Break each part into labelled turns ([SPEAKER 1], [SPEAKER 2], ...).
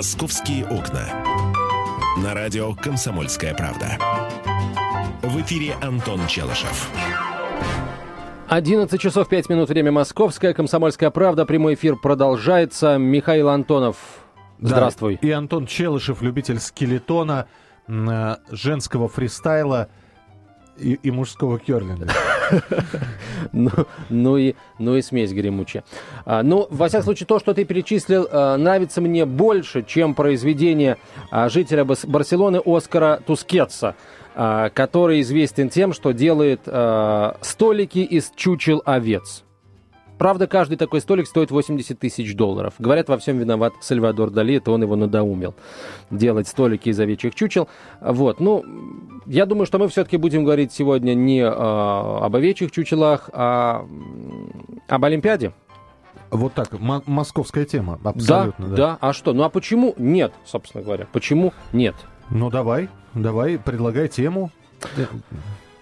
[SPEAKER 1] «Московские окна». На радио «Комсомольская правда». В эфире Антон Челышев.
[SPEAKER 2] 11 часов 5 минут, время московское, «Комсомольская правда», прямой эфир продолжается. Михаил Антонов, здравствуй.
[SPEAKER 3] Да, и Антон Челышев, любитель скелетона, э, женского фристайла и, и мужского керлинга.
[SPEAKER 2] Ну, ну, и, ну и смесь гремучая. А, ну, во всяком случае, то, что ты перечислил, а, нравится мне больше, чем произведение а, жителя Барселоны Оскара Тускетса, а, который известен тем, что делает а, столики из чучел овец. Правда, каждый такой столик стоит 80 тысяч долларов. Говорят, во всем виноват Сальвадор Дали, это он его надоумил делать столики из овечьих чучел. Вот, ну, я думаю, что мы все-таки будем говорить сегодня не э, об овечьих чучелах, а об Олимпиаде.
[SPEAKER 3] Вот так, м- московская тема, абсолютно.
[SPEAKER 2] Да, да, да. А что? Ну а почему нет, собственно говоря? Почему нет?
[SPEAKER 3] Ну давай, давай, предлагай тему.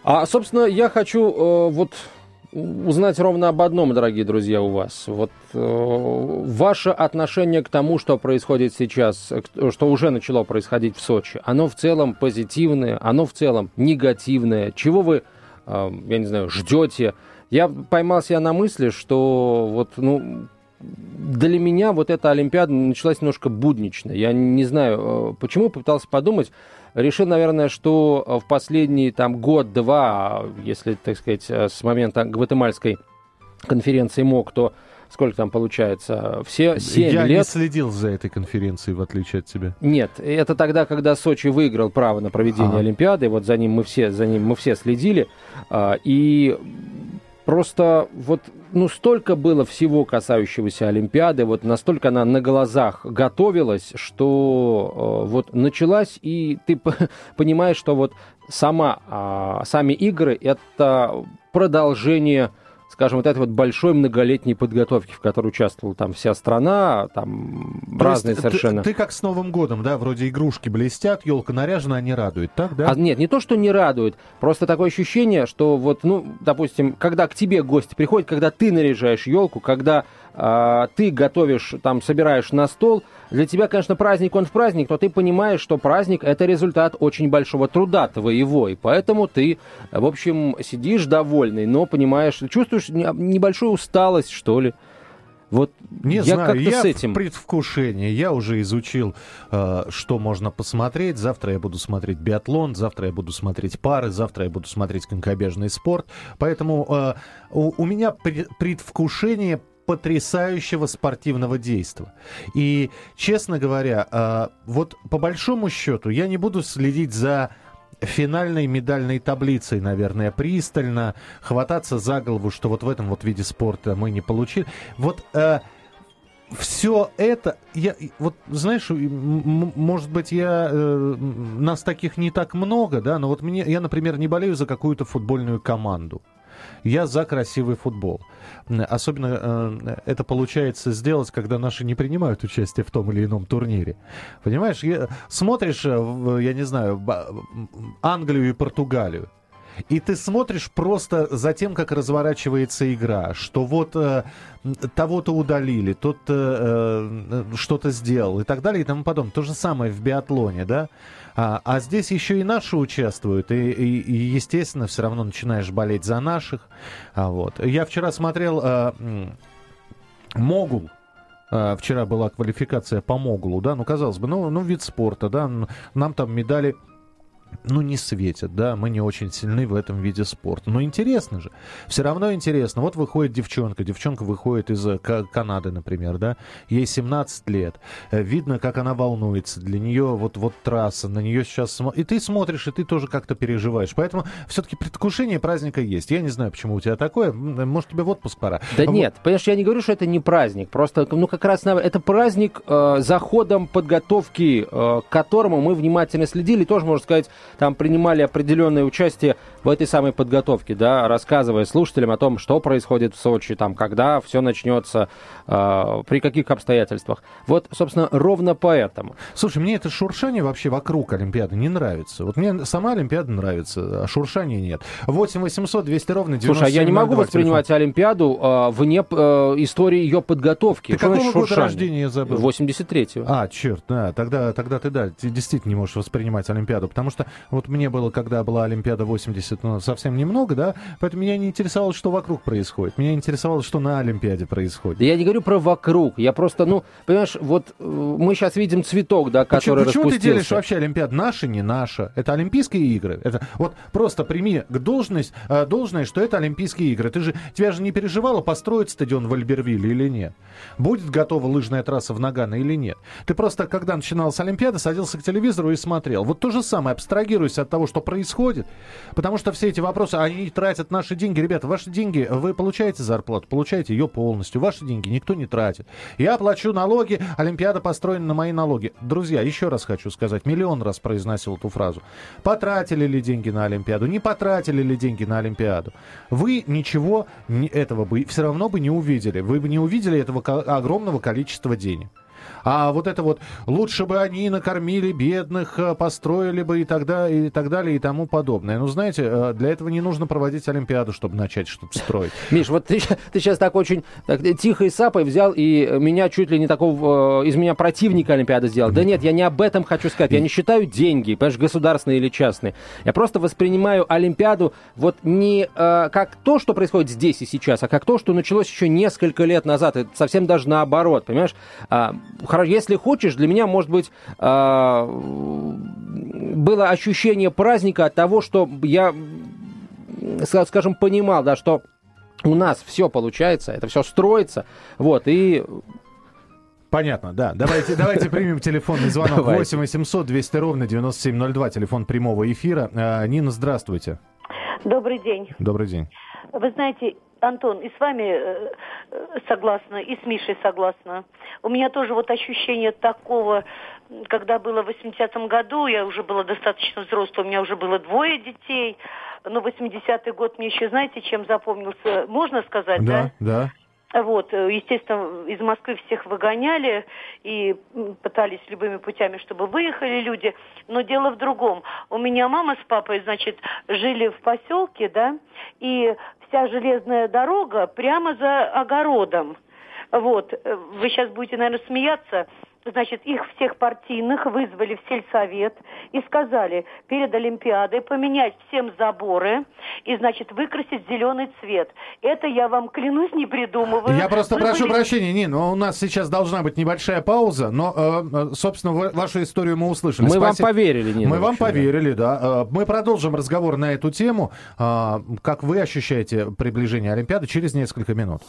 [SPEAKER 2] А, собственно, я хочу э, вот узнать ровно об одном, дорогие друзья, у вас. Вот э, ваше отношение к тому, что происходит сейчас, что уже начало происходить в Сочи, оно в целом позитивное, оно в целом негативное. Чего вы, э, я не знаю, ждете? Я поймал себя на мысли, что вот, ну, для меня вот эта Олимпиада началась немножко буднично. Я не знаю, э, почему, попытался подумать решил, наверное, что э, в последний там год-два, если, так сказать, э, с момента Гватемальской конференции МОК, то сколько там получается? Все 7
[SPEAKER 3] Я
[SPEAKER 2] лет.
[SPEAKER 3] не следил за этой конференцией, в отличие от тебя.
[SPEAKER 2] Нет, это тогда, когда Сочи выиграл право на проведение а. Олимпиады, вот за ним мы все, за ним мы все следили, а, и Просто вот ну, столько было всего касающегося Олимпиады, вот настолько она на глазах готовилась, что э, вот началась, и ты понимаешь, что вот сама, э, сами игры — это продолжение скажем, вот этой вот большой многолетней подготовки, в которой участвовала там вся страна, там То разные есть, совершенно.
[SPEAKER 3] Ты, ты как с Новым годом, да, вроде игрушки блестят, елка наряжена, они радуют, так, да?
[SPEAKER 2] А, нет, не то, что не радует, просто такое ощущение, что вот, ну, допустим, когда к тебе гости приходят, когда ты наряжаешь елку, когда ты готовишь, там, собираешь на стол, для тебя, конечно, праздник, он в праздник, но ты понимаешь, что праздник – это результат очень большого труда твоего, и поэтому ты, в общем, сидишь довольный, но понимаешь, чувствуешь небольшую усталость, что ли. Вот
[SPEAKER 3] не я знаю, я с этим. в предвкушении. Я уже изучил, э, что можно посмотреть. Завтра я буду смотреть биатлон, завтра я буду смотреть пары, завтра я буду смотреть конькобежный спорт. Поэтому э, у, у меня предвкушение потрясающего спортивного действия. И, честно говоря, а, вот по большому счету я не буду следить за финальной медальной таблицей, наверное, пристально, хвататься за голову, что вот в этом вот виде спорта мы не получили. Вот э, все это, я, вот знаешь, может быть, я, э, нас таких не так много, да, но вот мне, я, например, не болею за какую-то футбольную команду. Я за красивый футбол. Особенно э, это получается сделать, когда наши не принимают участие в том или ином турнире. Понимаешь, смотришь, э, я не знаю, Англию и Португалию. И ты смотришь просто за тем, как разворачивается игра, что вот э, того-то удалили, тот э, э, что-то сделал и так далее и тому подобное. То же самое в биатлоне, да? А, а здесь еще и наши участвуют, и, и, и естественно, все равно начинаешь болеть за наших. А вот. Я вчера смотрел э, Могул. Uh, вчера была квалификация по Моглу, да, ну, казалось бы, ну, ну, вид спорта, да, нам там медали ну, не светят, да, мы не очень сильны в этом виде спорта. Но интересно же, все равно интересно. Вот выходит девчонка, девчонка выходит из э, Канады, например, да, ей 17 лет, э, видно, как она волнуется, для нее вот, вот трасса, на нее сейчас... И ты смотришь, и ты тоже как-то переживаешь. Поэтому все-таки предвкушение праздника есть. Я не знаю, почему у тебя такое, может, тебе в отпуск пора.
[SPEAKER 2] Да вот. нет, понимаешь, я не говорю, что это не праздник, просто, ну, как раз это праздник э, за ходом подготовки, э, к которому мы внимательно следили, тоже, можно сказать, там принимали определенное участие в этой самой подготовке, да, рассказывая слушателям о том, что происходит в Сочи, там, когда все начнется, э, при каких обстоятельствах. Вот, собственно, ровно поэтому.
[SPEAKER 3] Слушай, мне это шуршание вообще вокруг Олимпиады не нравится. Вот мне сама Олимпиада нравится, а шуршания нет. 8 800 200 ровно 97
[SPEAKER 2] Слушай, а я не могу воспринимать телефон. Олимпиаду э, вне э, истории ее подготовки.
[SPEAKER 3] Ты какого года рождения я забыл?
[SPEAKER 2] 83-го.
[SPEAKER 3] А, черт, да, тогда, тогда ты, да, ты действительно не можешь воспринимать Олимпиаду, потому что вот мне было, когда была Олимпиада 80, ну, совсем немного, да, поэтому меня не интересовало, что вокруг происходит. Меня интересовало, что на Олимпиаде происходит.
[SPEAKER 2] Я не говорю про вокруг, я просто, ну, понимаешь, вот э, мы сейчас видим цветок, да, который
[SPEAKER 3] почему, почему ты делишь вообще Олимпиада? Наша, не наша? Это Олимпийские игры. Это вот просто прими должность, э, должное, что это Олимпийские игры. Ты же, тебя же не переживало, построить стадион в Альбервилле или нет? Будет готова лыжная трасса в Нагано или нет? Ты просто, когда начиналась Олимпиада, садился к телевизору и смотрел. Вот то же самое, абстрагируйся от того, что происходит, потому что все эти вопросы, они тратят наши деньги. Ребята, ваши деньги, вы получаете зарплату, получаете ее полностью. Ваши деньги никто не тратит. Я плачу налоги, Олимпиада построена на мои налоги. Друзья, еще раз хочу сказать, миллион раз произносил эту фразу. Потратили ли деньги на Олимпиаду, не потратили ли деньги на Олимпиаду. Вы ничего этого бы все равно бы не увидели. Вы бы не увидели этого огромного количества денег. А вот это вот лучше бы они накормили бедных, э, построили бы и тогда и так далее и тому подобное. Ну, знаете, э, для этого не нужно проводить Олимпиаду, чтобы начать что-то строить.
[SPEAKER 2] Миш, вот ты, ты сейчас так очень так, тихо и сапой взял и меня чуть ли не такого, э, из меня противника Олимпиады сделал. Да нет, я не об этом хочу сказать. Я не считаю деньги, понимаешь, государственные или частные. Я просто воспринимаю Олимпиаду вот не э, как то, что происходит здесь и сейчас, а как то, что началось еще несколько лет назад. Это совсем даже наоборот, понимаешь? А, если хочешь, для меня, может быть, а, было ощущение праздника от того, что я, скажем, понимал, да, что у нас все получается, это все строится, вот, и
[SPEAKER 3] Понятно, да. Давайте, давайте примем телефонный звонок. Давайте. 8 800 200 ровно 9702, телефон прямого эфира. А, Нина, здравствуйте.
[SPEAKER 4] Добрый день.
[SPEAKER 3] Добрый день.
[SPEAKER 4] Вы знаете, Антон, и с вами э, э, согласна, и с Мишей согласна. У меня тоже вот ощущение такого, когда было в 80-м году, я уже была достаточно взрослой, у меня уже было двое детей, но 80-й год мне еще, знаете, чем запомнился, можно сказать,
[SPEAKER 3] да? Да, да.
[SPEAKER 4] Вот, э, естественно, из Москвы всех выгоняли и пытались любыми путями, чтобы выехали люди. Но дело в другом. У меня мама с папой, значит, жили в поселке, да, и вся железная дорога прямо за огородом. Вот, э, вы сейчас будете, наверное, смеяться, значит, их всех партийных вызвали в сельсовет и сказали перед Олимпиадой поменять всем заборы и, значит, выкрасить зеленый цвет. Это я вам клянусь, не придумываю.
[SPEAKER 3] Я просто Вы прошу были... прощения, Нин, у нас сейчас должна быть небольшая пауза, но, э, э собственно, вашу историю мы услышали.
[SPEAKER 2] Мы Спасибо. вам поверили, Нина.
[SPEAKER 3] Мы вам поверили, да. Э, мы продолжим разговор на эту тему. Как вы ощущаете приближение Олимпиады через несколько минут?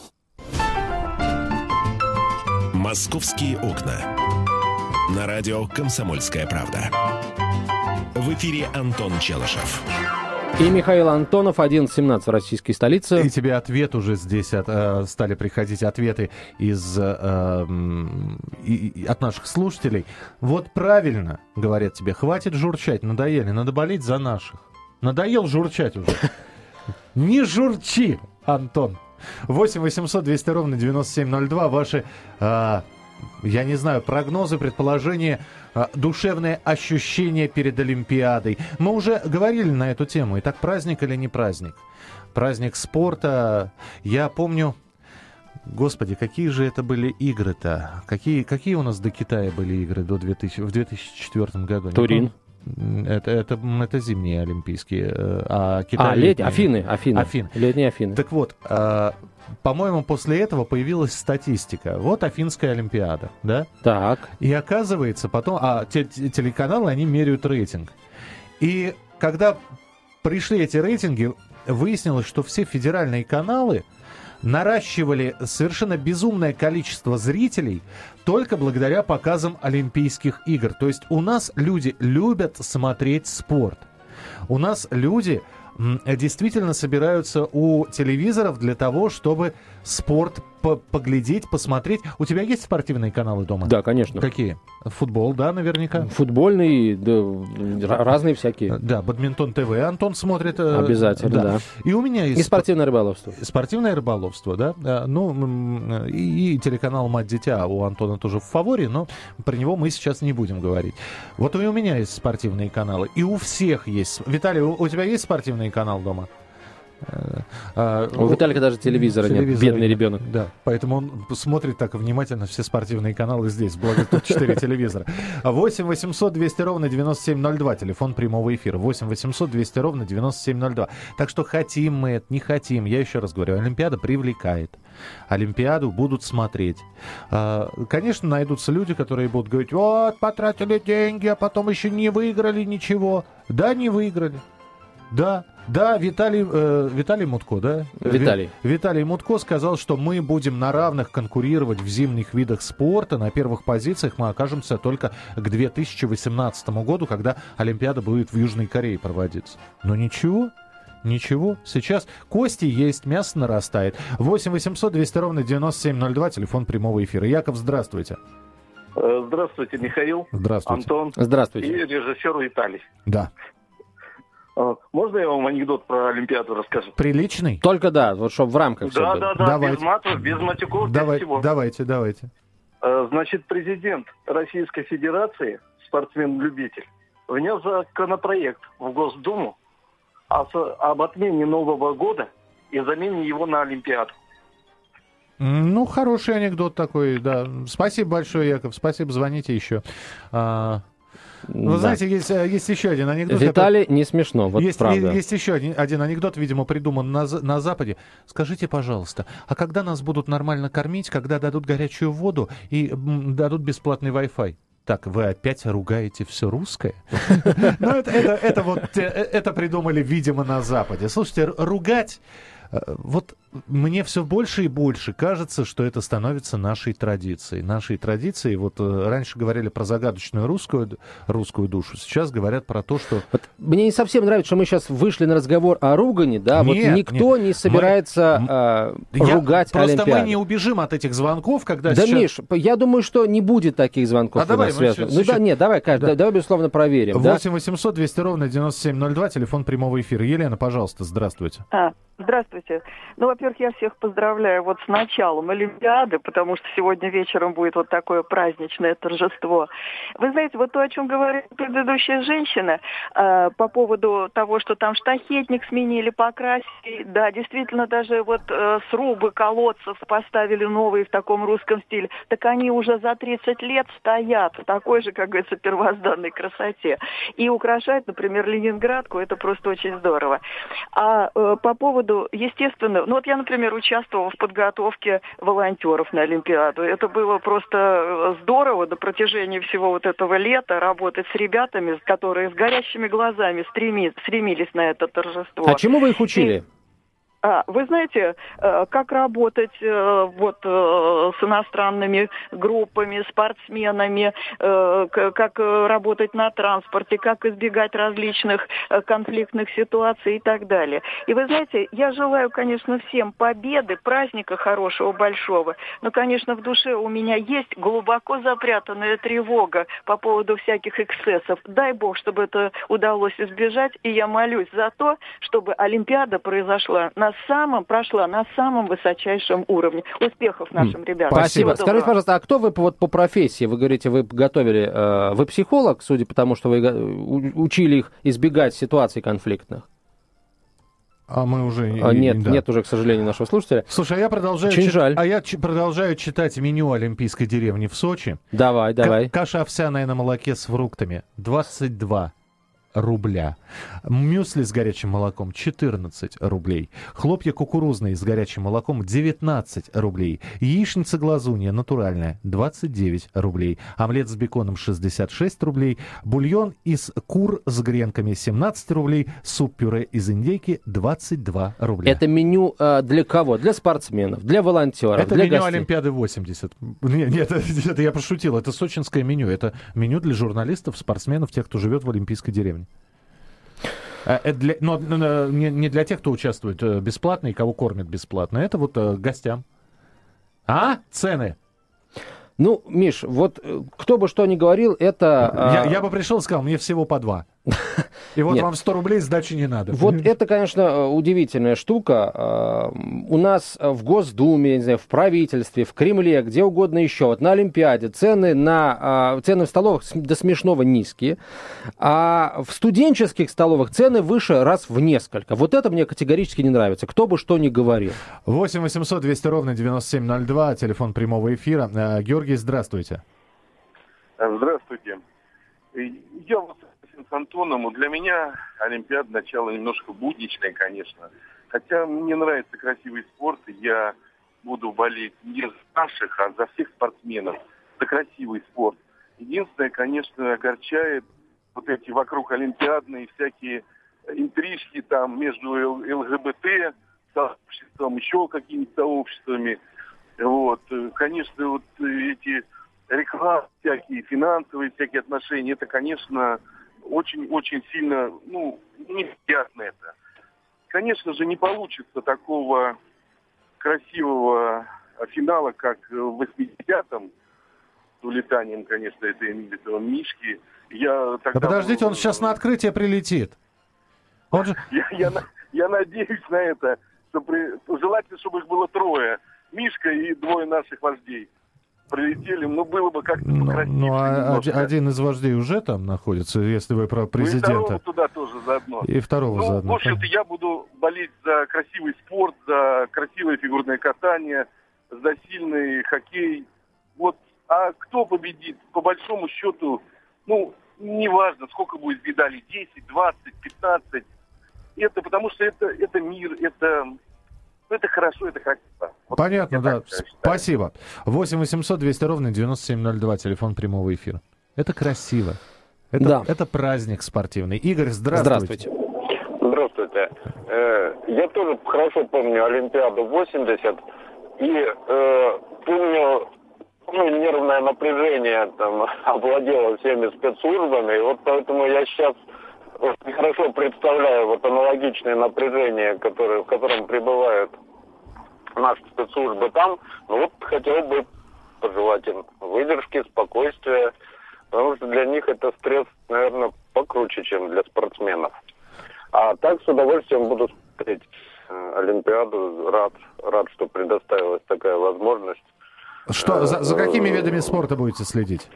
[SPEAKER 1] «Московские окна». На радио «Комсомольская правда». В эфире Антон Челышев.
[SPEAKER 2] И Михаил Антонов, 11.17 в российской столице.
[SPEAKER 3] И тебе ответ уже здесь от, э, стали приходить ответы из, э, и, от наших слушателей. Вот правильно, говорят тебе, хватит журчать, надоели, надо болеть за наших. Надоел журчать уже. Не журчи, Антон. 8 800 200 ровно 9702. Ваши, э, я не знаю, прогнозы, предположения, э, душевные ощущения перед Олимпиадой. Мы уже говорили на эту тему. Итак, праздник или не праздник? Праздник спорта. Я помню... Господи, какие же это были игры-то? Какие, какие у нас до Китая были игры до 2000, в 2004 году?
[SPEAKER 2] Турин.
[SPEAKER 3] Это, это, это зимние Олимпийские, э, а Китай...
[SPEAKER 2] А, летние, Афины, Афины.
[SPEAKER 3] Афин.
[SPEAKER 2] Летние Афины.
[SPEAKER 3] Так вот, э, по-моему, после этого появилась статистика. Вот Афинская Олимпиада, да?
[SPEAKER 2] Так.
[SPEAKER 3] И оказывается потом... А те, телеканалы, они меряют рейтинг. И когда пришли эти рейтинги, выяснилось, что все федеральные каналы наращивали совершенно безумное количество зрителей только благодаря показам Олимпийских игр. То есть у нас люди любят смотреть спорт. У нас люди действительно собираются у телевизоров для того, чтобы спорт по поглядеть, посмотреть. У тебя есть спортивные каналы дома?
[SPEAKER 2] Да, конечно.
[SPEAKER 3] Какие? Футбол, да, наверняка?
[SPEAKER 2] Футбольный, да, разные всякие.
[SPEAKER 3] Да, бадминтон ТВ Антон смотрит. Э,
[SPEAKER 2] Обязательно, да. да.
[SPEAKER 3] И у меня есть...
[SPEAKER 2] И спортивное рыболовство.
[SPEAKER 3] Спортивное рыболовство, да. Э, ну, и, и телеканал «Мать дитя» у Антона тоже в фаворе, но про него мы сейчас не будем говорить. Вот и у меня есть спортивные каналы, и у всех есть. Виталий, у, у тебя есть спортивный канал дома?
[SPEAKER 2] А, У Виталика даже телевизора, телевизора нет, бедный нет. ребенок.
[SPEAKER 3] Да, поэтому он смотрит так внимательно все спортивные каналы здесь, благо тут 4 телевизора. 8 800 200 ровно 9702, телефон прямого эфира. 8 800 200 ровно 9702. Так что хотим мы это, не хотим, я еще раз говорю, Олимпиада привлекает. Олимпиаду будут смотреть. А, конечно, найдутся люди, которые будут говорить, вот, потратили деньги, а потом еще не выиграли ничего. Да, не выиграли. Да, да, Виталий, э, Виталий Мутко, да?
[SPEAKER 2] Виталий.
[SPEAKER 3] Ви, Виталий Мутко сказал, что мы будем на равных конкурировать в зимних видах спорта. На первых позициях мы окажемся только к 2018 году, когда Олимпиада будет в Южной Корее проводиться. Но ничего, Ничего. Сейчас кости есть, мясо нарастает. 8 800 200 ровно 9702, телефон прямого эфира. Яков, здравствуйте.
[SPEAKER 5] Э, здравствуйте, Михаил.
[SPEAKER 3] Здравствуйте.
[SPEAKER 5] Антон.
[SPEAKER 2] Здравствуйте.
[SPEAKER 5] И режиссер Виталий.
[SPEAKER 3] Да.
[SPEAKER 5] А, можно я вам анекдот про Олимпиаду расскажу?
[SPEAKER 3] Приличный?
[SPEAKER 2] Только да, вот чтобы в рамках
[SPEAKER 5] Да,
[SPEAKER 2] все
[SPEAKER 5] да, да, давайте. без матов, без матюков,
[SPEAKER 3] Давай,
[SPEAKER 5] без всего.
[SPEAKER 3] Давайте, давайте.
[SPEAKER 5] А, значит, президент Российской Федерации, спортсмен-любитель, внес законопроект в Госдуму об отмене Нового года и замене его на Олимпиаду.
[SPEAKER 3] Ну, хороший анекдот такой, да. Спасибо большое, Яков. Спасибо, звоните еще. Вы да. знаете, есть, э, есть еще один анекдот.
[SPEAKER 2] Виталий, который... не смешно, вот
[SPEAKER 3] есть,
[SPEAKER 2] правда.
[SPEAKER 3] Есть еще один, один анекдот, видимо, придуман на, на Западе. Скажите, пожалуйста, а когда нас будут нормально кормить, когда дадут горячую воду и дадут бесплатный Wi-Fi? Так, вы опять ругаете все русское? Ну, это вот, э, это придумали, видимо, на Западе. Слушайте, ругать Э, вот мне все больше и больше кажется, что это становится нашей традицией. Нашей традицией, вот э, раньше говорили про загадочную русскую, русскую душу, сейчас говорят про то, что...
[SPEAKER 2] Вот мне не совсем нравится, что мы сейчас вышли на разговор о ругане, да, нет, вот никто нет. не собирается мы... э, ругать. Просто
[SPEAKER 3] мы не убежим от этих звонков, когда
[SPEAKER 2] Да,
[SPEAKER 3] сейчас...
[SPEAKER 2] Миш, я думаю, что не будет таких звонков
[SPEAKER 3] а давай,
[SPEAKER 2] связанных. Ну да, нет, давай, Кать, да. давай, безусловно, проверим.
[SPEAKER 3] 8 800 200 ровно 9702, телефон прямого эфира. Елена, пожалуйста, здравствуйте.
[SPEAKER 6] А, Здравствуйте. Ну, во-первых, я всех поздравляю вот с началом Олимпиады, потому что сегодня вечером будет вот такое праздничное торжество. Вы знаете, вот то, о чем говорила предыдущая женщина, э, по поводу того, что там штахетник сменили, покрасили, да, действительно, даже вот э, срубы колодцев поставили новые в таком русском стиле, так они уже за 30 лет стоят в такой же, как говорится, первозданной красоте. И украшать, например, Ленинградку, это просто очень здорово. А э, по поводу естественно, ну вот я, например, участвовала в подготовке волонтеров на Олимпиаду. Это было просто э, здорово на протяжении всего вот этого лета работать с ребятами, которые с горящими глазами стреми, стремились на это торжество.
[SPEAKER 2] А чему вы их учили? И...
[SPEAKER 6] А, вы знаете, э, как работать э, вот э, с иностранными группами, спортсменами, как работать на транспорте, как избегать различных конфликтных ситуаций и так далее. И вы знаете, я желаю, конечно, всем победы, праздника хорошего, большого, но, конечно, в душе у меня есть глубоко запрятанная тревога по поводу всяких эксцессов. Дай Бог, чтобы это удалось избежать, и я молюсь за то, чтобы Олимпиада произошла на самом, прошла на самом высочайшем уровне. Успехов нашим ребятам.
[SPEAKER 2] Спасибо. Всего Скажите, пожалуйста, а кто вы вот по профессии? Вы говорите, вы готовили, э, вы психолог, судя по тому, что вы учили их избегать ситуаций конфликтных?
[SPEAKER 3] А мы уже...
[SPEAKER 2] А, нет, да. нет уже, к сожалению, нашего слушателя.
[SPEAKER 3] Слушай, а я продолжаю...
[SPEAKER 2] Очень чит... жаль.
[SPEAKER 3] А я ч... продолжаю читать меню Олимпийской деревни в Сочи.
[SPEAKER 2] Давай, давай.
[SPEAKER 3] К- каша овсяная на молоке с фруктами. 22 рубля. Мюсли с горячим молоком 14 рублей. Хлопья кукурузные с горячим молоком 19 рублей. Яичница глазунья натуральная 29 рублей. Омлет с беконом 66 рублей. Бульон из кур с гренками 17 рублей. Суп-пюре из индейки 22 рубля.
[SPEAKER 2] Это меню э, для кого? Для спортсменов, для волонтеров,
[SPEAKER 3] Это
[SPEAKER 2] для
[SPEAKER 3] меню
[SPEAKER 2] гостей.
[SPEAKER 3] Олимпиады 80. Нет, нет это, это я пошутил. Это сочинское меню. Это меню для журналистов, спортсменов, тех, кто живет в Олимпийской деревне. Это для, но, не, не для тех, кто участвует бесплатно и кого кормят бесплатно. Это вот гостям. А? Цены?
[SPEAKER 2] Ну, Миш, вот кто бы что ни говорил, это...
[SPEAKER 3] Я, а... я бы пришел и сказал, мне всего по два. И вот Нет. вам 100 рублей сдачи не надо.
[SPEAKER 2] Вот это, конечно, э, удивительная штука. Э, у нас в Госдуме, не знаю, в правительстве, в Кремле, где угодно еще, вот на Олимпиаде цены, на, э, цены в столовых до смешного низкие, а в студенческих столовых цены выше раз в несколько. Вот это мне категорически не нравится, кто бы что ни говорил.
[SPEAKER 3] 8 800 200 ровно 9702, телефон прямого эфира. Георгий, здравствуйте.
[SPEAKER 7] Здравствуйте. Я вот с Антоном. Для меня Олимпиада начало немножко будничное, конечно. Хотя мне нравится красивый спорт, и я буду болеть не за наших, а за всех спортсменов, за красивый спорт. Единственное, конечно, огорчает вот эти вокруг Олимпиадные всякие интрижки там между ЛГБТ сообществом, еще какими-то сообществами. Вот. Конечно, вот эти рекламы всякие, финансовые всякие отношения, это, конечно, очень-очень сильно, ну, неприятно это. Конечно же, не получится такого красивого финала, как в 80-м, с улетанием, конечно, этой, этого Мишки.
[SPEAKER 3] Я тогда... Да подождите, он сейчас на открытие прилетит.
[SPEAKER 7] Он же... я, я, я надеюсь на это. Что при... Желательно, чтобы их было трое. Мишка и двое наших вождей прилетели, ну, было бы как-то ну,
[SPEAKER 3] ну а один из вождей уже там находится, если вы про президента. Ну, и второго
[SPEAKER 7] туда тоже заодно.
[SPEAKER 3] И второго ну, заодно.
[SPEAKER 7] В общем-то, я буду болеть за красивый спорт, за красивое фигурное катание, за сильный хоккей. Вот, а кто победит? По большому счету, ну, неважно, сколько будет медалей, 10, 20, 15. Это потому что это, это мир, это это хорошо, это красиво.
[SPEAKER 3] Вот Понятно, да. Спасибо. 8 800 200 ровно 9702, телефон прямого эфира. Это красиво. Это, да. это праздник спортивный. Игорь, здравствуйте.
[SPEAKER 8] Здравствуйте. Здравствуйте. Э, я тоже хорошо помню Олимпиаду 80 и э, помню, ну, нервное напряжение там овладело всеми спецслужбами. И вот поэтому я сейчас хорошо представляю вот аналогичное напряжение, которое, в котором пребывают наши спецслужбы там. Ну вот хотел бы пожелать им выдержки, спокойствия, потому что для них это стресс, наверное, покруче, чем для спортсменов. А так с удовольствием буду смотреть э, Олимпиаду. Рад, рад, что предоставилась такая возможность.
[SPEAKER 3] Что, за, за какими видами спорта будете следить?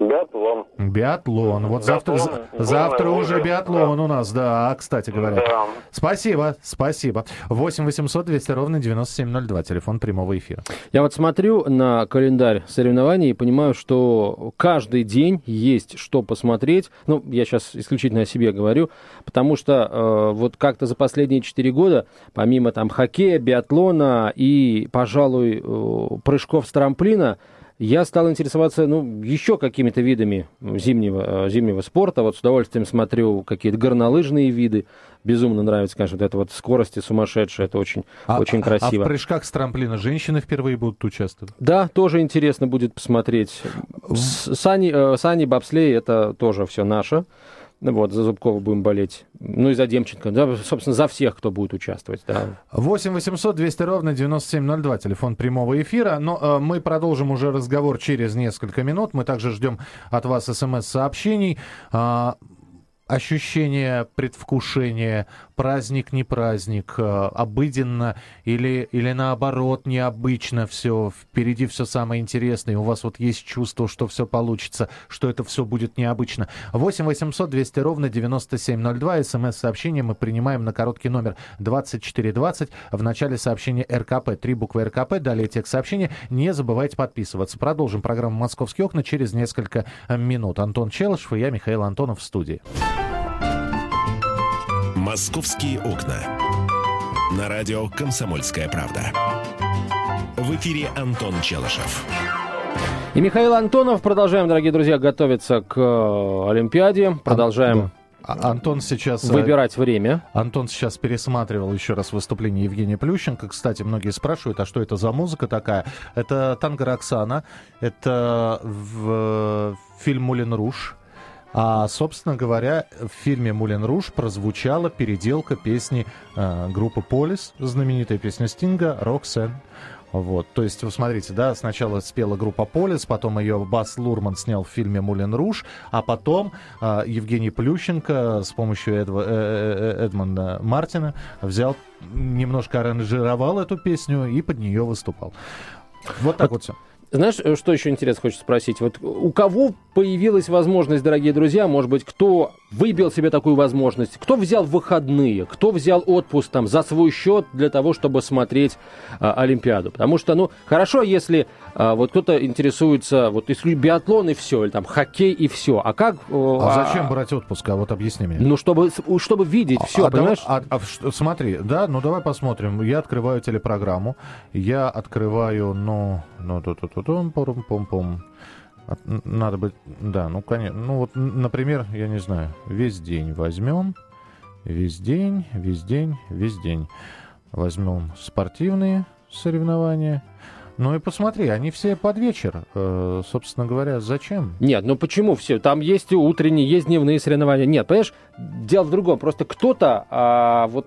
[SPEAKER 8] Биатлон.
[SPEAKER 3] Биатлон. Вот завтра, биатлон, завтра уже биатлон да. у нас, да, кстати говоря. Да. Спасибо, спасибо. 8 800 200 ровно 9702, телефон прямого эфира.
[SPEAKER 2] Я вот смотрю на календарь соревнований и понимаю, что каждый день есть что посмотреть. Ну, я сейчас исключительно о себе говорю, потому что э, вот как-то за последние 4 года, помимо там хоккея, биатлона и, пожалуй, э, прыжков с трамплина, я стал интересоваться ну, еще какими-то видами зимнего, э, зимнего спорта. Вот с удовольствием смотрю какие-то горнолыжные виды. Безумно нравится, конечно, вот эта вот скорости сумасшедшая. Это очень, а, очень красиво.
[SPEAKER 3] А в прыжках с трамплина женщины впервые будут участвовать?
[SPEAKER 2] Да, тоже интересно будет посмотреть. Сани, э, сани бобслей, это тоже все наше. Ну вот, за Зубкова будем болеть. Ну и за Демченко. Да, собственно, за всех, кто будет участвовать. Да.
[SPEAKER 3] 8 800 200 ровно 9702, телефон прямого эфира. Но э, мы продолжим уже разговор через несколько минут. Мы также ждем от вас смс-сообщений. Э, ощущение предвкушения, праздник не праздник, э, обыденно или, или наоборот необычно все, впереди все самое интересное, у вас вот есть чувство, что все получится, что это все будет необычно. 8 800 200 ровно 9702, смс-сообщение мы принимаем на короткий номер 2420, в начале сообщения РКП, три буквы РКП, далее текст сообщения, не забывайте подписываться. Продолжим программу «Московские окна» через несколько минут. Антон Челышев и я, Михаил Антонов в студии.
[SPEAKER 1] «Московские окна». На радио «Комсомольская правда». В эфире Антон Челышев.
[SPEAKER 2] И Михаил Антонов. Продолжаем, дорогие друзья, готовиться к э, Олимпиаде. Продолжаем
[SPEAKER 3] а, Антон сейчас...
[SPEAKER 2] Э, Выбирать время.
[SPEAKER 3] Антон сейчас пересматривал еще раз выступление Евгения Плющенко. Кстати, многие спрашивают, а что это за музыка такая? Это танго Роксана. Это в, э, фильм «Мулен Руш». А, собственно говоря, в фильме «Мулен Руж» прозвучала переделка песни э, группы «Полис», знаменитая песня Стинга «Роксен». Вот, то есть, вы смотрите, да, сначала спела группа «Полис», потом ее Бас Лурман снял в фильме «Мулен Руж», а потом э, Евгений Плющенко с помощью Эдва, э, э, Эдмонда Мартина взял, немножко аранжировал эту песню и под нее выступал. Вот так вот, вот все.
[SPEAKER 2] Знаешь, э, что еще интересно хочется спросить? Вот у кого появилась возможность, дорогие друзья, может быть, кто выбил себе такую возможность, кто взял выходные, кто взял отпуск там за свой счет для того, чтобы смотреть а, Олимпиаду? Потому что, ну, хорошо, если а, вот кто-то интересуется, вот если биатлон и все, или там хоккей и все, а как...
[SPEAKER 3] А, а зачем брать отпуск? А вот объясни мне.
[SPEAKER 2] Ну, чтобы, чтобы видеть а, все, а, понимаешь?
[SPEAKER 3] А, а, а, смотри, да, ну давай посмотрим. Я открываю телепрограмму, я открываю, ну, ну, ту ту надо быть, да, ну, конечно. Ну, вот, например, я не знаю, весь день возьмем, весь день, весь день, весь день. Возьмем спортивные соревнования, ну и посмотри, они все под вечер. Э, собственно говоря, зачем?
[SPEAKER 2] Нет, ну почему все? Там есть и утренние, есть дневные соревнования. Нет, понимаешь, дело в другом. Просто кто-то а, вот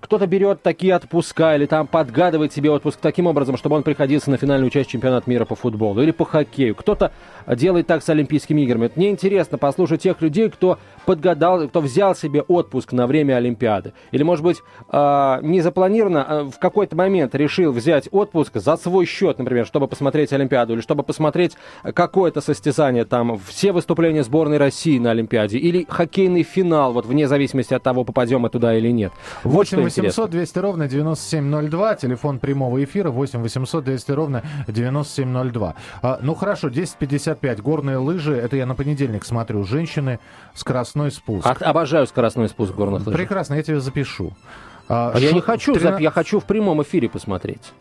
[SPEAKER 2] кто-то берет такие отпуска или там подгадывает себе отпуск таким образом, чтобы он приходился на финальную часть чемпионата мира по футболу или по хоккею. Кто-то делает так с Олимпийскими играми. Вот мне интересно послушать тех людей, кто подгадал, кто взял себе отпуск на время Олимпиады. Или, может быть, а, не запланированно, а в какой-то момент решил взять отпуск за свой счет, например, чтобы посмотреть Олимпиаду, или чтобы посмотреть какое-то состязание, там, все выступления сборной России на Олимпиаде, или хоккейный финал, вот вне зависимости от того, попадем мы туда или нет.
[SPEAKER 3] 8 800 200 ровно 9702, телефон прямого эфира 8 800 200 ровно 9702. А, ну хорошо, 10.55, горные лыжи, это я на понедельник смотрю, женщины, скоростной спуск. А,
[SPEAKER 2] обожаю скоростной спуск горных лыж.
[SPEAKER 3] Прекрасно, я тебе запишу.
[SPEAKER 2] А, а я не хочу, 13... я хочу в прямом эфире посмотреть.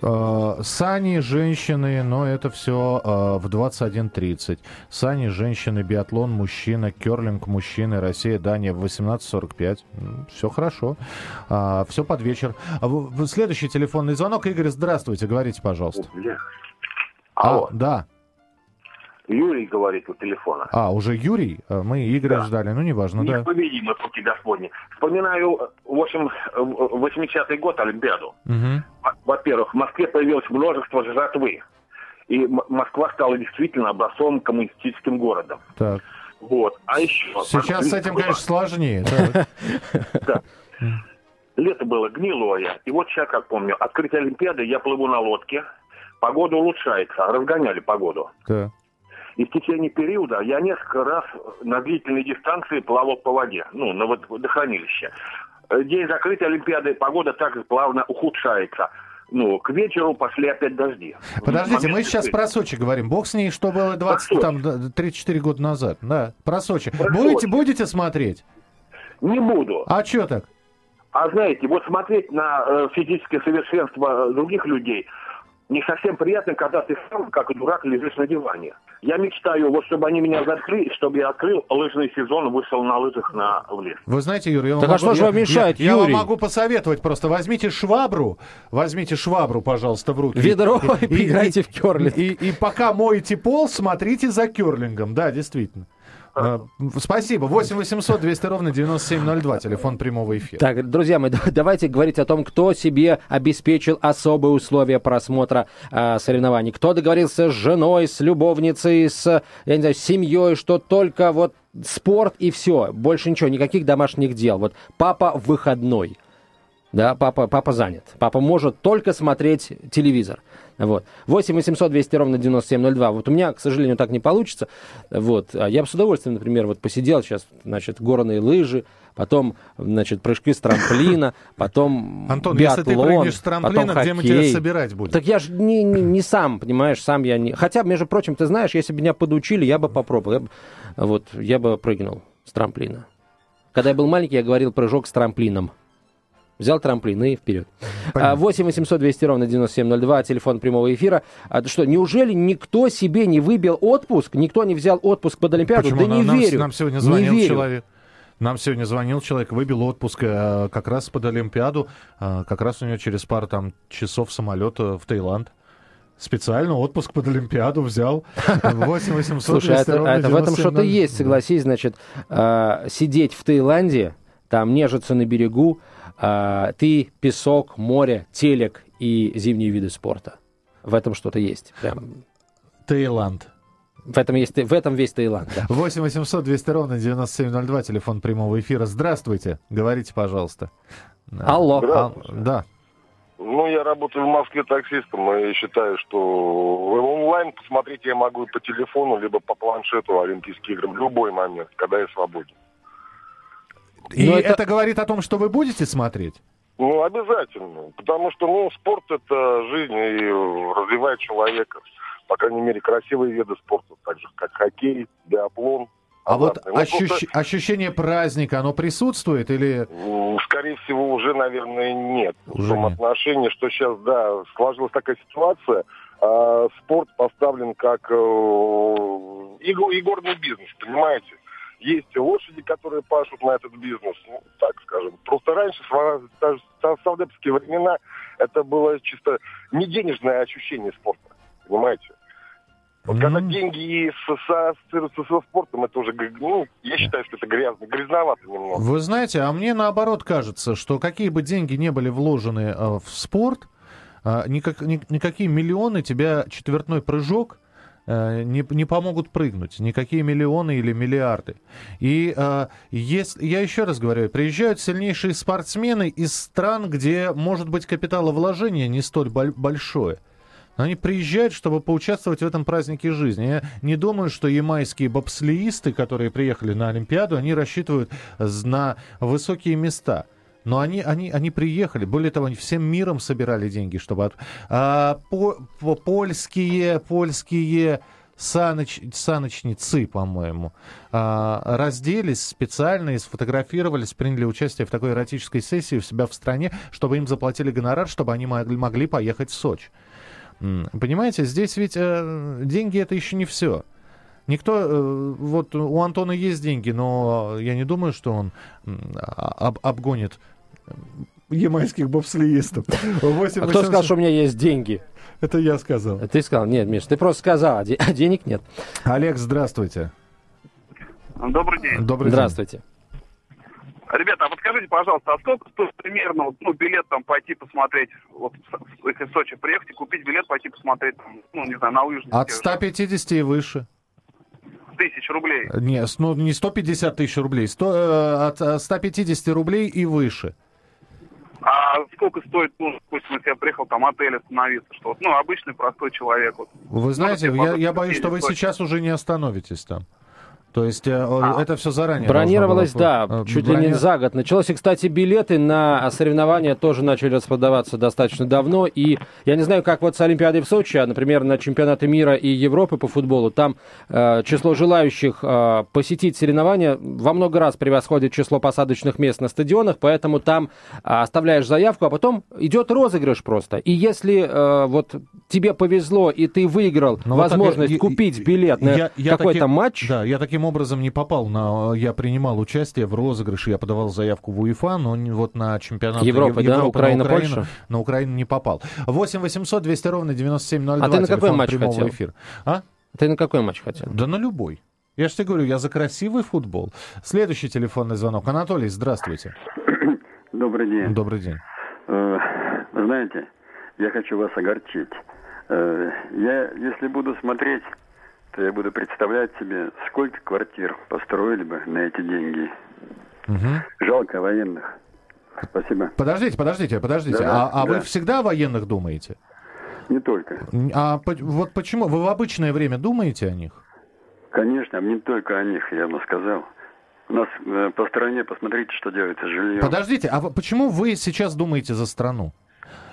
[SPEAKER 3] Uh, сани, женщины, но это все uh, в 21.30. Сани, женщины, биатлон, мужчина, керлинг, мужчины, Россия, Дания в 18.45. Все хорошо. Uh, все под вечер. Следующий телефонный звонок. Игорь, здравствуйте. Говорите, пожалуйста.
[SPEAKER 9] Алло.
[SPEAKER 3] А, да.
[SPEAKER 9] Юрий говорит у телефона.
[SPEAKER 3] А, уже Юрий? Э, мы Игоря да. ждали, ну неважно,
[SPEAKER 9] да. Непобедимый пути Господни. Вспоминаю, в общем, 80-й год Олимпиаду. Угу. Во-первых, в Москве появилось множество жратвы. И Москва стала действительно образцовым коммунистическим городом.
[SPEAKER 3] Так.
[SPEAKER 9] Вот. А еще...
[SPEAKER 3] Сейчас с этим, конечно, сложнее.
[SPEAKER 9] Да. Лето было гнилое. И вот сейчас, как помню, открытие Олимпиады, я плыву на лодке, погода улучшается, разгоняли погоду. Да. И в течение периода я несколько раз на длительной дистанции плавал по воде, ну, на водохранилище. День закрытия Олимпиады погода также плавно ухудшается ну, к вечеру пошли опять дожди.
[SPEAKER 3] Подождите, мы сейчас про Сочи говорим. Бог с ней, что было 20, там, 34 года назад. Да, про Сочи. Про будете, Сочи. будете смотреть?
[SPEAKER 9] Не буду.
[SPEAKER 3] А что так?
[SPEAKER 9] А знаете, вот смотреть на э, физическое совершенство других людей – не совсем приятно, когда ты сам, как дурак, лежишь на диване. Я мечтаю, вот чтобы они меня закрыли, чтобы я открыл лыжный сезон, вышел на лыжах на, в лес.
[SPEAKER 3] Вы знаете, Юрий, я
[SPEAKER 2] так а могу, а что же вам мешает,
[SPEAKER 3] я, Юрий? Я вам могу посоветовать просто. Возьмите швабру, возьмите швабру, пожалуйста, в руки.
[SPEAKER 2] Ведро и, и, и играйте в керлинг.
[SPEAKER 3] И, и, и пока моете пол, смотрите за керлингом. Да, действительно. А, спасибо. 8 800 200 ровно 9702, телефон прямого эфира.
[SPEAKER 2] Так, друзья мои, давайте говорить о том, кто себе обеспечил особые условия просмотра э, соревнований. Кто договорился с женой, с любовницей, с, я не знаю, с семьей, что только вот спорт и все. Больше ничего, никаких домашних дел. Вот папа выходной. Да, папа, папа занят. Папа может только смотреть телевизор. Вот. 8 800 200 ровно 9702. Вот у меня, к сожалению, так не получится. Вот. А я бы с удовольствием, например, вот посидел сейчас, значит, горные лыжи, потом, значит, прыжки с трамплина, потом
[SPEAKER 3] Антон,
[SPEAKER 2] биатлон,
[SPEAKER 3] если ты прыгнешь с трамплина,
[SPEAKER 2] потом
[SPEAKER 3] где мы тебя собирать будем?
[SPEAKER 2] Так я же не, не, не сам, понимаешь, сам я не... Хотя, между прочим, ты знаешь, если бы меня подучили, я бы попробовал. Я бы, вот, я бы прыгнул с трамплина. Когда я был маленький, я говорил прыжок с трамплином. Взял трамплин и вперед. Понятно. 8 800 200 ровно 9702, телефон прямого эфира. А, что, неужели никто себе не выбил отпуск? Никто не взял отпуск под Олимпиаду?
[SPEAKER 3] Почему?
[SPEAKER 2] Да не
[SPEAKER 3] нам,
[SPEAKER 2] верю.
[SPEAKER 3] Нам сегодня звонил не человек. Нам сегодня звонил человек, выбил отпуск э, как раз под Олимпиаду. Э, как раз у него через пару там часов самолета в Таиланд. Специально отпуск под Олимпиаду взял.
[SPEAKER 2] 8 800 Слушай, это, это в этом что-то есть, согласись. Значит, э, сидеть в Таиланде, там нежиться на берегу, э, ты, песок, море, телек и зимние виды спорта. В этом что-то есть. Прям.
[SPEAKER 3] Таиланд.
[SPEAKER 2] В этом, есть, в этом весь Таиланд. Да.
[SPEAKER 3] 8 800 200 ровно 9702, телефон прямого эфира. Здравствуйте. Говорите, пожалуйста.
[SPEAKER 2] Алло.
[SPEAKER 3] А, да.
[SPEAKER 10] Ну, я работаю в Москве таксистом и считаю, что онлайн посмотреть я могу по телефону, либо по планшету Олимпийские игры в любой момент, когда я свободен.
[SPEAKER 3] И это... это говорит о том, что вы будете смотреть?
[SPEAKER 10] Ну, обязательно. Потому что, ну, спорт — это жизнь и развивает человека. По крайней мере, красивые виды спорта, так же, как хоккей, биатлон,
[SPEAKER 3] а вот ну, ощущ... просто... ощущение праздника, оно присутствует или...
[SPEAKER 10] Скорее всего, уже, наверное, нет. Уже в том нет. отношении, что сейчас, да, сложилась такая ситуация, а, спорт поставлен как э, игорный бизнес, понимаете? Есть лошади, которые пашут на этот бизнес, ну, так скажем. Просто раньше, в савдепские времена, это было чисто не денежное ощущение спорта, понимаете? Вот mm-hmm. когда деньги ассоциируются со спортом, это уже, ну, я считаю, что это грязно, грязновато немного.
[SPEAKER 3] Вы знаете, а мне наоборот кажется, что какие бы деньги не были вложены э, в спорт, э, никак, ни, никакие миллионы тебя четвертной прыжок не, не помогут прыгнуть, никакие миллионы или миллиарды. И э, если, я еще раз говорю, приезжают сильнейшие спортсмены из стран, где, может быть, капиталовложение не столь большое. Но они приезжают, чтобы поучаствовать в этом празднике жизни. Я не думаю, что ямайские бобслеисты, которые приехали на Олимпиаду, они рассчитывают на высокие места. Но они, они, они приехали. Более того, они всем миром собирали деньги, чтобы... От... А, по, по, польские, польские саноч, саночницы, по-моему, а, разделись специально и сфотографировались, приняли участие в такой эротической сессии у себя в стране, чтобы им заплатили гонорар, чтобы они могли, могли поехать в Сочи. Понимаете, здесь ведь э, деньги это еще не все. Никто, э, вот у Антона есть деньги, но я не думаю, что он об, обгонит ямайских бобслеистов.
[SPEAKER 2] 8 а кто сказал, что у меня есть деньги?
[SPEAKER 3] Это я сказал.
[SPEAKER 2] Ты сказал, нет, Миш, ты просто сказал, а, а денег нет.
[SPEAKER 3] Олег, здравствуйте.
[SPEAKER 10] Добрый день.
[SPEAKER 2] Добрый здравствуйте. День.
[SPEAKER 10] Ребята, а подскажите, пожалуйста, а сколько стоит примерно ну, билет там пойти посмотреть, вот если в Сочи приехать и купить билет, пойти посмотреть, там, ну, не знаю, на лыжных.
[SPEAKER 3] От 150 и выше.
[SPEAKER 10] Тысяч рублей?
[SPEAKER 3] Не, ну, не 150 тысяч рублей, 100, э, от 150 рублей и выше.
[SPEAKER 10] А сколько стоит, ну, допустим, если я приехал там отель остановиться, что вот, ну, обычный простой человек. Вот.
[SPEAKER 3] Вы знаете, я, я боюсь, что вы сейчас уже не остановитесь там. То есть э, а, это все заранее
[SPEAKER 2] Бронировалось, да, э, чуть брони... ли не за год. Началось, и, кстати, билеты на соревнования тоже начали распродаваться достаточно давно. И я не знаю, как вот с Олимпиадой в Сочи, а, например, на чемпионаты мира и Европы по футболу, там э, число желающих э, посетить соревнования во много раз превосходит число посадочных мест на стадионах, поэтому там э, оставляешь заявку, а потом идет розыгрыш просто. И если э, вот тебе повезло, и ты выиграл Но ну, возможность вот так, купить билет на какой-то матч...
[SPEAKER 3] Да, я таким образом не попал на... Я принимал участие в розыгрыше, я подавал заявку в УЕФА, но вот на чемпионат
[SPEAKER 2] Европы, Европы да? Украина,
[SPEAKER 3] на Украину, Польша? На Украину не попал. 8 800 200 ровно 9702.
[SPEAKER 2] А ты на какой матч хотел? Эфир.
[SPEAKER 3] А?
[SPEAKER 2] Ты на какой матч хотел?
[SPEAKER 3] Да на любой. Я же тебе говорю, я за красивый футбол. Следующий телефонный звонок. Анатолий, здравствуйте.
[SPEAKER 11] Добрый день.
[SPEAKER 3] Добрый день.
[SPEAKER 11] Э, знаете, я хочу вас огорчить. Э, я, если буду смотреть то я буду представлять себе, сколько квартир построили бы на эти деньги. Угу. Жалко военных. Спасибо.
[SPEAKER 3] Подождите, подождите, подождите. Да, а а да. вы всегда о военных думаете?
[SPEAKER 11] Не только.
[SPEAKER 3] А вот почему? Вы в обычное время думаете о них?
[SPEAKER 11] Конечно, не только о них, я бы сказал. У нас э, по стране, посмотрите, что делается с жильем.
[SPEAKER 3] Подождите, а почему вы сейчас думаете за страну?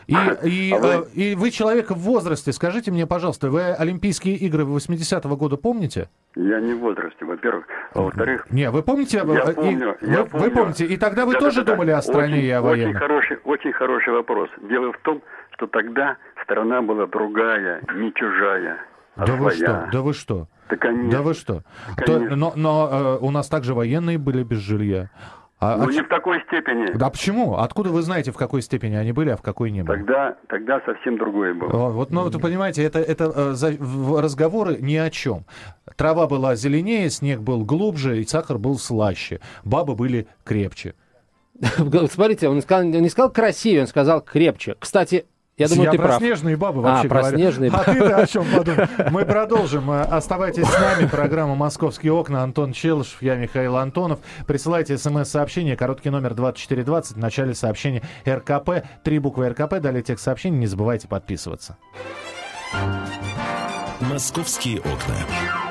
[SPEAKER 3] И, и, а вы... Э, и вы человек в возрасте. Скажите мне, пожалуйста, вы Олимпийские игры 80-го года помните?
[SPEAKER 11] Я не в возрасте, во-первых. А во-вторых...
[SPEAKER 3] Не, вы помните?
[SPEAKER 11] Я и, помню,
[SPEAKER 3] и, я вы, помню. Вы помните? И тогда вы да, тоже да, думали да. о стране
[SPEAKER 11] очень,
[SPEAKER 3] и о военных?
[SPEAKER 11] Очень хороший, очень хороший вопрос. Дело в том, что тогда страна была другая, не чужая. А
[SPEAKER 3] да
[SPEAKER 11] своя.
[SPEAKER 3] вы что? Да вы что?
[SPEAKER 11] Да, конечно.
[SPEAKER 3] Да вы что? То, но но э, у нас также военные были без жилья.
[SPEAKER 11] А, ну, а... не в такой степени.
[SPEAKER 3] Да почему? Откуда вы знаете, в какой степени они были, а в какой не были?
[SPEAKER 11] Тогда, тогда совсем другое было.
[SPEAKER 3] Вот, ну, вы понимаете, это, это э, разговоры ни о чем. Трава была зеленее, снег был глубже, и сахар был слаще. Бабы были крепче.
[SPEAKER 2] Смотрите, он не сказал, не сказал красивее, он сказал крепче. Кстати, я думаю,
[SPEAKER 3] я
[SPEAKER 2] ты
[SPEAKER 3] про
[SPEAKER 2] прав.
[SPEAKER 3] снежные бабы вообще
[SPEAKER 2] а, про
[SPEAKER 3] говорю.
[SPEAKER 2] снежные
[SPEAKER 3] бабы. А ты-то о чем подумал? Мы продолжим. Оставайтесь с нами. Программа «Московские окна». Антон Челышев, я Михаил Антонов. Присылайте смс-сообщение. Короткий номер 2420. В начале сообщения РКП. Три буквы РКП. Далее текст сообщения. Не забывайте подписываться.
[SPEAKER 1] «Московские окна».